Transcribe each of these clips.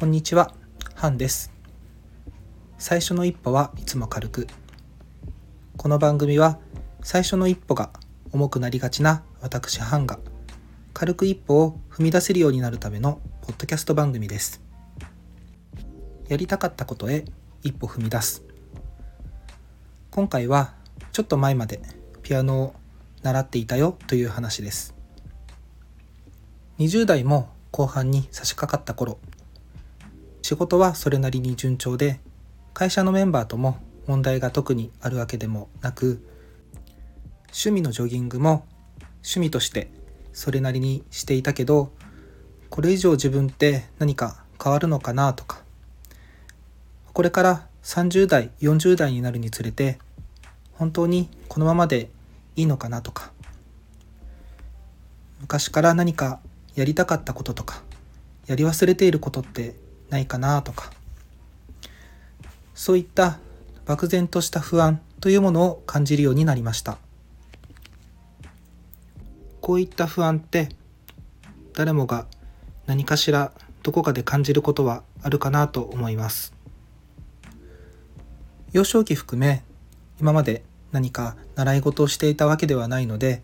こんにちは、ハンです。最初の一歩はいつも軽く。この番組は最初の一歩が重くなりがちな私ハンが軽く一歩を踏み出せるようになるためのポッドキャスト番組です。やりたかったことへ一歩踏み出す。今回はちょっと前までピアノを習っていたよという話です。20代も後半に差し掛かった頃仕事はそれなりに順調で会社のメンバーとも問題が特にあるわけでもなく趣味のジョギングも趣味としてそれなりにしていたけどこれ以上自分って何か変わるのかなとかこれから30代40代になるにつれて本当にこのままでいいのかなとか昔から何かやりたかったこととかやり忘れていることってないかなとか。そういった漠然とした不安というものを感じるようになりました。こういった不安って誰もが何かしらどこかで感じることはあるかなと思います。幼少期含め今まで何か習い事をしていたわけではないので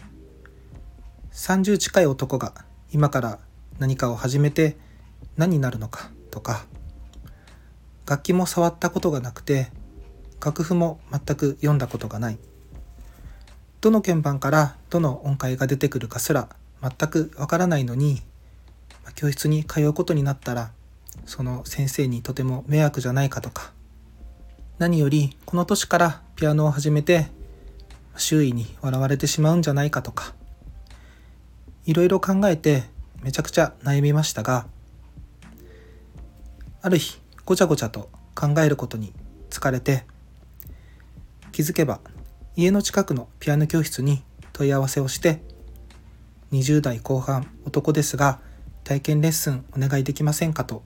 30近い男が今から何かを始めて何になるのかとか楽器も触ったことがなくて楽譜も全く読んだことがない。どの鍵盤からどの音階が出てくるかすら全くわからないのに教室に通うことになったらその先生にとても迷惑じゃないかとか何よりこの年からピアノを始めて周囲に笑われてしまうんじゃないかとかいろいろ考えてめちゃくちゃ悩みましたがある日ごちゃごちゃと考えることに疲れて気づけば家の近くのピアノ教室に問い合わせをして20代後半男ですが体験レッスンお願いできませんかと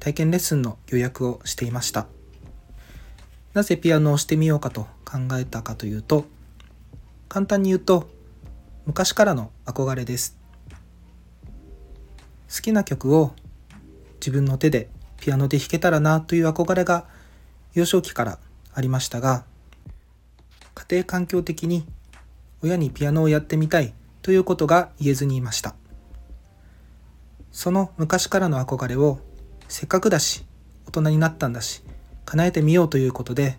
体験レッスンの予約をしていました。なぜピアノをしてみようかと考えたかというと簡単に言うと昔からの憧れです。好きな曲を自分の手でピアノで弾けたらなという憧れが幼少期からありましたが家庭環境的に親にピアノをやってみたいということが言えずにいました。その昔からの憧れをせっかくだし大人になったんだし叶えてみようということで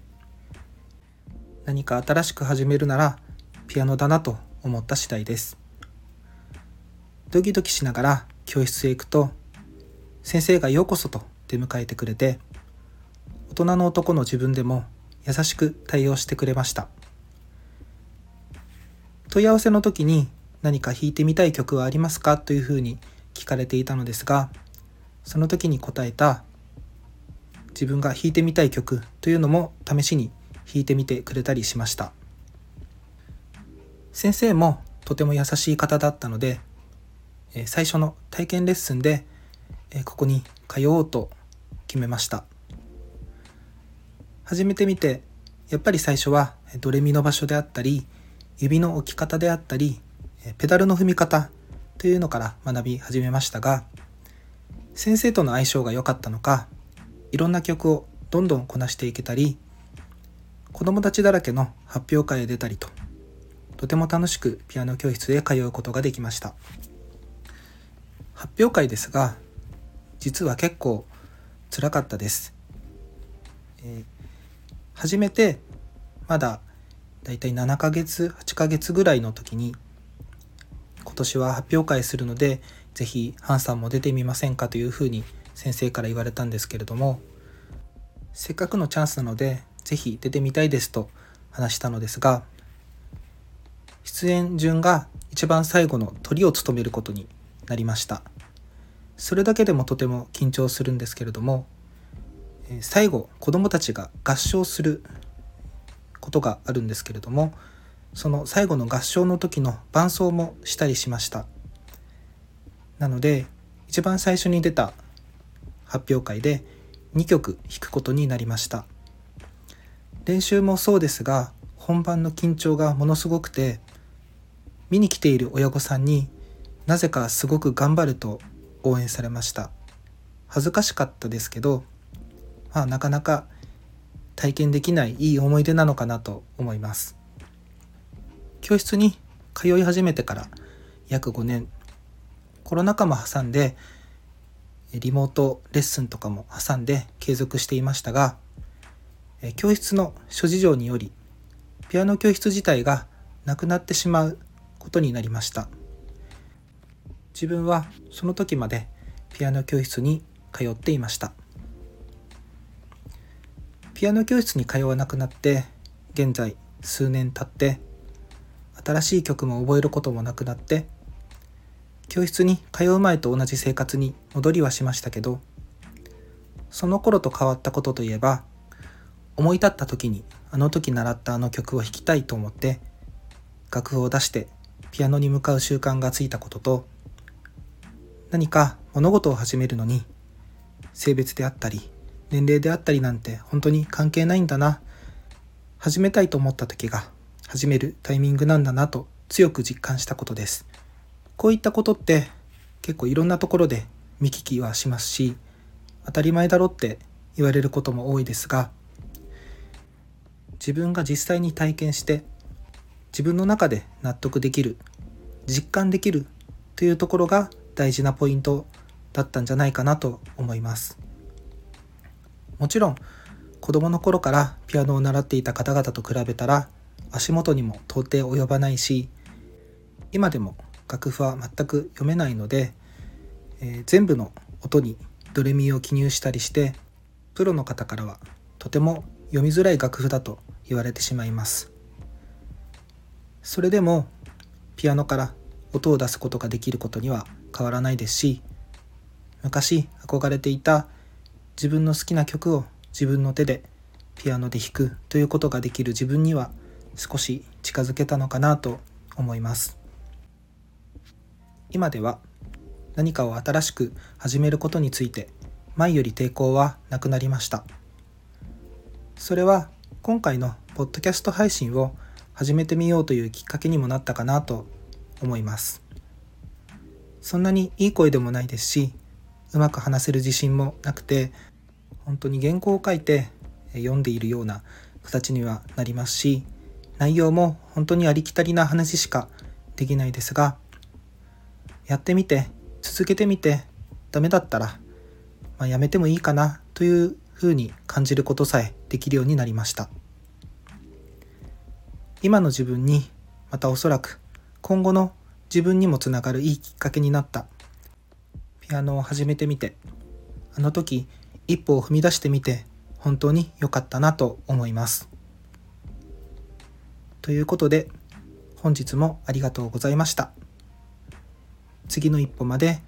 何か新しく始めるならピアノだなと思った次第です。ドキドキしながら教室へ行くと先生がようこそと出迎えてくれて大人の男の自分でも優しく対応してくれました。問い合わせの時に何か弾いてみたい曲はありますか？というふうに聞かれていたのですがその時に答えた自分が弾いてみたい曲というのも試しに弾いてみてくれたりしました。先生もとても優しい方だったので最初の体験レッスンでここに通おうと決めました。始めてみてやっぱり最初はドレミの場所であったり指の置き方であったりペダルの踏み方というのから学び始めましたが先生との相性が良かったのかいろんな曲をどんどんこなしていけたり子供たちだらけの発表会へ出たりととても楽しくピアノ教室へ通うことができました。発表会ですが実は結構辛かったです、えー、初めてまだだいたい7ヶ月8ヶ月ぐらいの時に今年は発表会するので是非ハンさんも出てみませんかというふうに先生から言われたんですけれどもせっかくのチャンスなので是非出てみたいですと話したのですが出演順が一番最後の鳥を務めることになりました。それだけでもとても緊張するんですけれども最後子どもたちが合唱することがあるんですけれどもその最後の合唱の時の伴奏もしたりしました。なので一番最初に出た発表会で2曲弾くことになりました。練習もそうですが本番の緊張がものすごくて見に来ている親御さんになぜかすごく頑張ると応援されました。恥ずかしかったですけど、まあ、なかなか体験できないいい思い出なのかなと思います。教室に通い始めてから約5年コロナ禍も挟んでリモートレッスンとかも挟んで継続していましたが教室の諸事情によりピアノ教室自体がなくなってしまうことになりました。自分はその時までピアノ教室に通っていました。ピアノ教室に通わなくなって現在数年経って新しい曲も覚えることもなくなって教室に通う前と同じ生活に戻りはしましたけどその頃と変わったことといえば思い立った時にあの時習ったあの曲を弾きたいと思って楽譜を出してピアノに向かう習慣がついたことと何か物事を始めるのに性別であったり年齢であったりなんて本当に関係ないんだな。始めたいと思った時が始めるタイミングなんだなと強く実感したことです。こういったことって結構いろんなところで見聞きはしますし当たり前だろって言われることも多いですが自分が実際に体験して自分の中で納得できる実感できるというところが大事なポイントだったんじゃないかなと思います。もちろん子供の頃からピアノを習っていた方々と比べたら足元にも到底及ばないし今でも楽譜は全く読めないので、えー、全部の音にドレミを記入したりしてプロの方からはとても読みづらい楽譜だと言われてしまいます。それでもピアノから音を出すことができることには変わらないですし昔憧れていた自分の好きな曲を自分の手でピアノで弾くということができる自分には少し近づけたのかなと思います。今では何かを新しく始めることについて前より抵抗はなくなりました。それは今回のポッドキャスト配信を始めてみようというきっかけにもなったかなと思います。そんなにいい声でもないですしうまく話せる自信もなくて本当に原稿を書いて読んでいるような形にはなりますし内容も本当にありきたりな話しかできないですがやってみて続けてみてダメだったら、まあ、やめてもいいかなというふうに感じることさえできるようになりました。今の自分にまたおそらく今後の自分にもつながるいいきっかけになった。ピアノを始めてみてあの時一歩を踏み出してみて本当に良かったなと思います。ということで本日もありがとうございました。次の一歩まで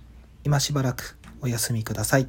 今しばらくお休みください。